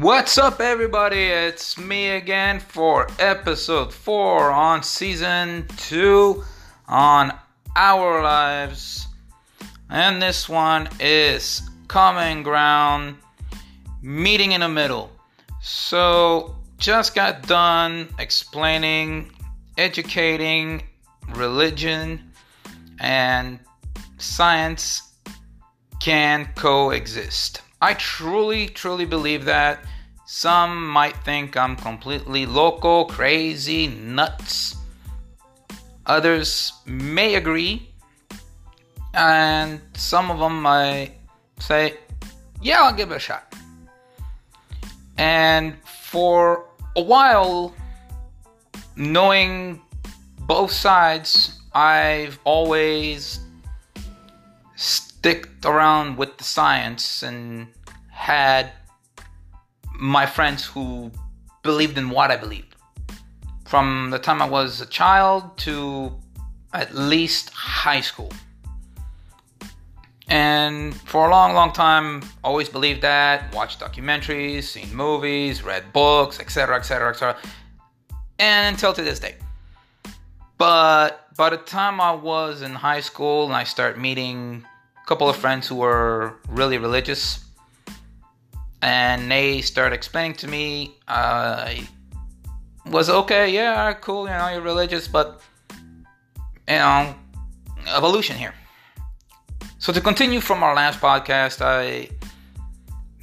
What's up, everybody? It's me again for episode 4 on season 2 on Our Lives. And this one is Common Ground Meeting in the Middle. So, just got done explaining, educating religion and science can coexist. I truly, truly believe that. Some might think I'm completely local, crazy, nuts. Others may agree. And some of them might say, yeah, I'll give it a shot. And for a while, knowing both sides, I've always sticked around with the science and had my friends who believed in what I believed. From the time I was a child to at least high school. And for a long, long time, always believed that, watched documentaries, seen movies, read books, etc., etc., etc. And until to this day. But by the time I was in high school and I started meeting couple of friends who were really religious, and they started explaining to me. Uh, I was okay, yeah, cool, you know, you're religious, but you know, evolution here. So to continue from our last podcast, I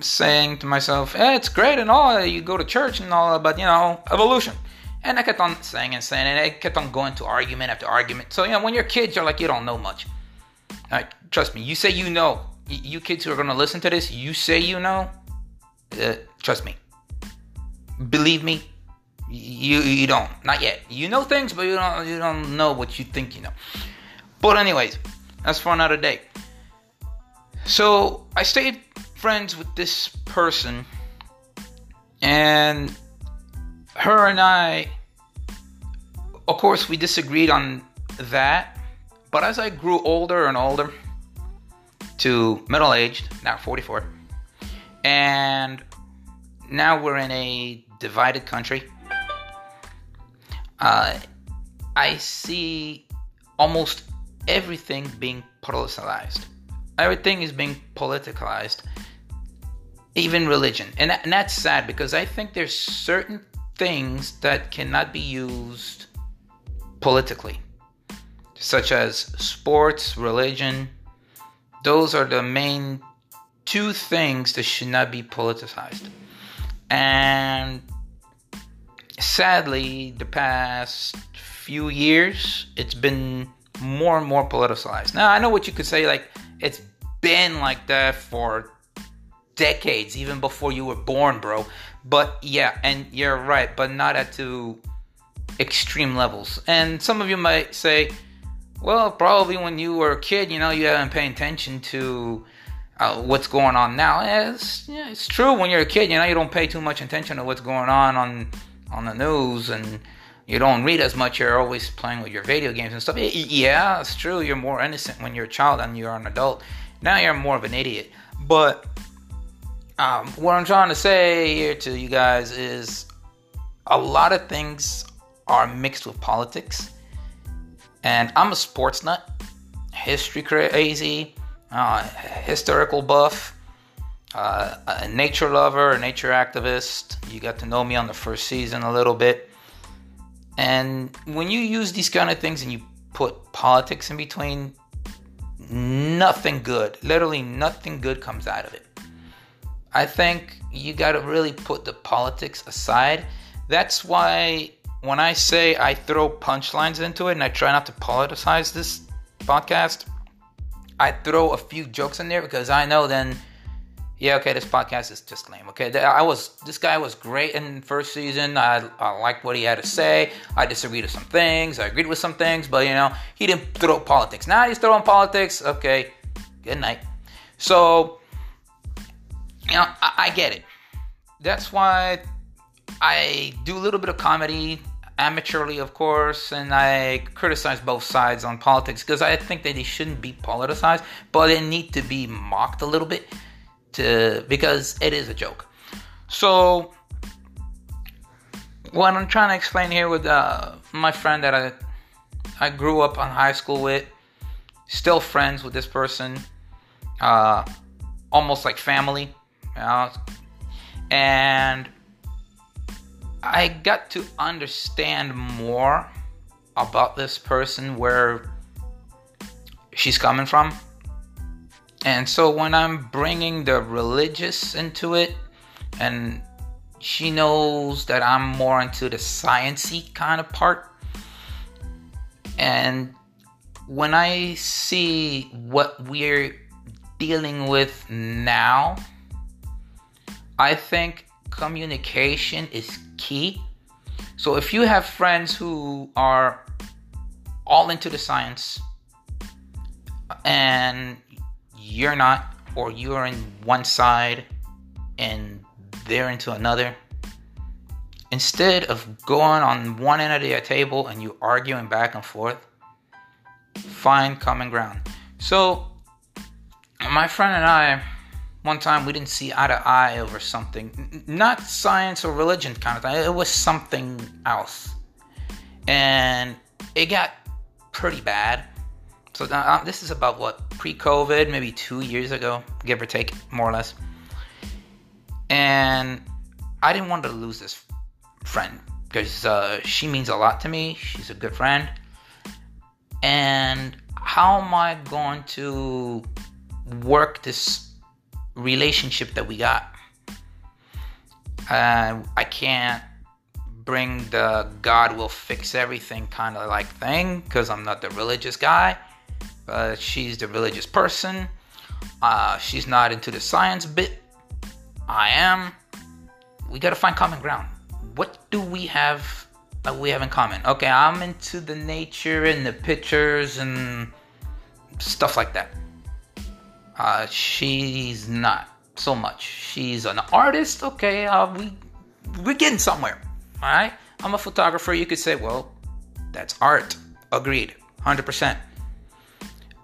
saying to myself, hey, it's great and all, you go to church and all, but you know, evolution. And I kept on saying and saying, and I kept on going to argument after argument. So, you know, when you're kids, you're like, you don't know much. Like, trust me, you say you know. You kids who are gonna listen to this, you say you know. Uh, trust me. Believe me, you you don't. Not yet. You know things, but you don't you don't know what you think you know. But anyways, that's for another day. So I stayed friends with this person, and her and I, of course, we disagreed on that but as I grew older and older to middle aged, now 44, and now we're in a divided country, uh, I see almost everything being politicized. Everything is being politicized, even religion. And, that, and that's sad because I think there's certain things that cannot be used politically such as sports, religion. Those are the main two things that should not be politicized. And sadly, the past few years, it's been more and more politicized. Now, I know what you could say, like, it's been like that for decades, even before you were born, bro. But yeah, and you're right, but not at to extreme levels. And some of you might say, well, probably when you were a kid, you know, you haven't paid attention to uh, what's going on now. It's, yeah, it's true when you're a kid, you know, you don't pay too much attention to what's going on on on the news and you don't read as much. You're always playing with your video games and stuff. Yeah, it's true. You're more innocent when you're a child than you're an adult. Now you're more of an idiot. But um, what I'm trying to say here to you guys is a lot of things are mixed with politics and I'm a sports nut, history crazy, uh, historical buff, uh, a nature lover, a nature activist. You got to know me on the first season a little bit. And when you use these kind of things and you put politics in between, nothing good, literally nothing good comes out of it. I think you got to really put the politics aside. That's why when I say I throw punchlines into it and I try not to politicize this podcast, I throw a few jokes in there because I know then, yeah, okay, this podcast is just lame. Okay, I was this guy was great in first season. I, I liked what he had to say. I disagreed with some things. I agreed with some things, but you know, he didn't throw politics. Now he's throwing politics. Okay, good night. So, you know, I, I get it. That's why I do a little bit of comedy amateurly, of course, and I criticize both sides on politics because I think that they shouldn't be politicized, but they need to be mocked a little bit to because it is a joke. So, what I'm trying to explain here with uh, my friend that I I grew up on high school with, still friends with this person, uh, almost like family, you know? and I got to understand more about this person where she's coming from. And so when I'm bringing the religious into it, and she knows that I'm more into the sciency kind of part, and when I see what we're dealing with now, I think communication is key. So if you have friends who are all into the science and you're not, or you're in one side and they're into another, instead of going on one end of the table and you arguing back and forth, find common ground. So, my friend and I, one time we didn't see eye to eye over something, not science or religion kind of thing, it was something else. And it got pretty bad. So, uh, this is about what, pre COVID, maybe two years ago, give or take, more or less. And I didn't want to lose this friend because uh, she means a lot to me. She's a good friend. And how am I going to work this relationship that we got? Uh, I can't bring the God will fix everything kind of like thing because I'm not the religious guy. But she's the religious person. Uh, she's not into the science bit. I am. We gotta find common ground. What do we have that we have in common? Okay, I'm into the nature and the pictures and stuff like that. Uh, she's not so much. She's an artist. Okay, uh, we we're getting somewhere. All right. I'm a photographer. You could say, well, that's art. Agreed, hundred percent.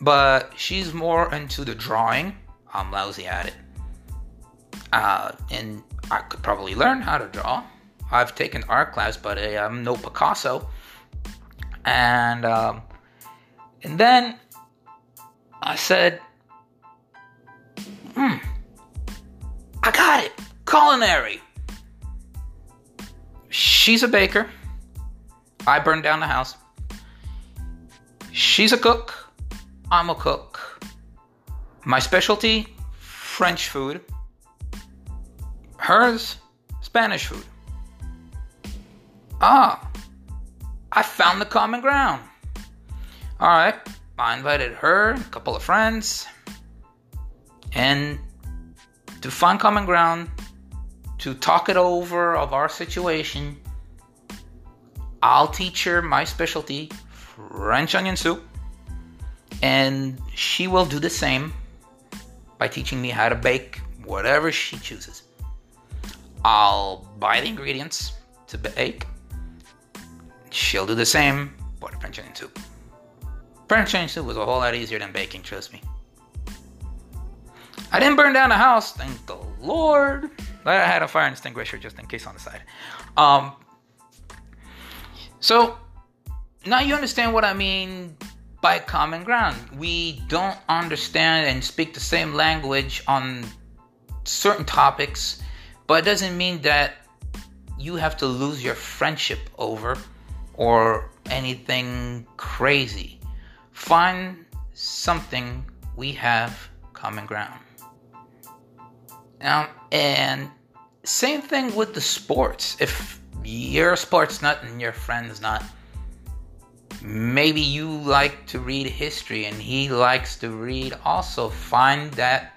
But she's more into the drawing. I'm lousy at it. Uh, and I could probably learn how to draw. I've taken art class, but I'm no Picasso. And um, and then I said, "Hmm, I got it. Culinary." She's a baker. I burned down the house. She's a cook. I'm a cook. My specialty French food. Hers, Spanish food. Ah, I found the common ground. All right, I invited her, a couple of friends, and to find common ground, to talk it over of our situation. I'll teach her my specialty, French onion soup, and she will do the same by teaching me how to bake whatever she chooses. I'll buy the ingredients to bake. She'll do the same for the French onion soup. French onion soup was a whole lot easier than baking, trust me. I didn't burn down the house, thank the Lord. But I had a fire extinguisher just in case on the side. Um, so now you understand what I mean by common ground. We don't understand and speak the same language on certain topics but it doesn't mean that you have to lose your friendship over or anything crazy. Find something we have common ground. Now, and same thing with the sports. If your sports nut and your friend's not, maybe you like to read history and he likes to read also. Find that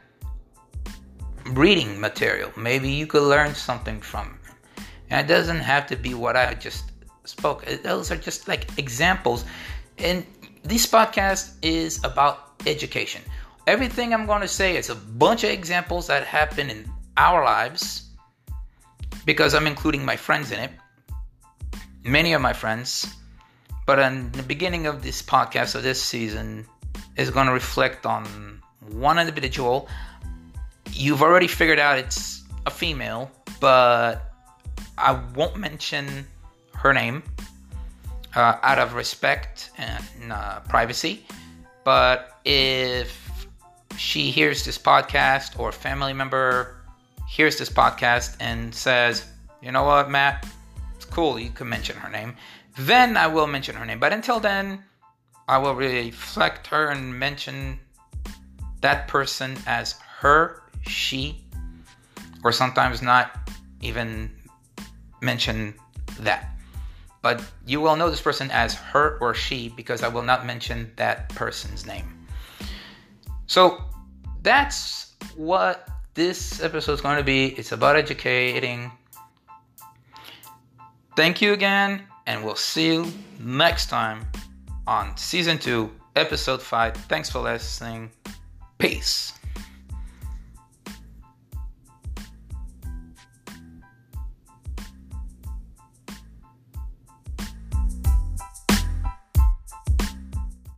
reading material. Maybe you could learn something from it. And it doesn't have to be what I just spoke. Those are just like examples. And this podcast is about education. Everything I'm going to say is a bunch of examples that happen in our lives because I'm including my friends in it. Many of my friends. But in the beginning of this podcast of this season is going to reflect on one individual you've already figured out it's a female but I won't mention her name uh, out of respect and uh, privacy. But if she hears this podcast or family member hears this podcast and says, you know what, Matt, it's cool, you can mention her name, then I will mention her name. But until then, I will reflect her and mention that person as her, she, or sometimes not even mention that. But you will know this person as her or she because I will not mention that person's name. So that's what this episode is going to be. It's about educating. Thank you again, and we'll see you next time on season two, episode five. Thanks for listening. Peace.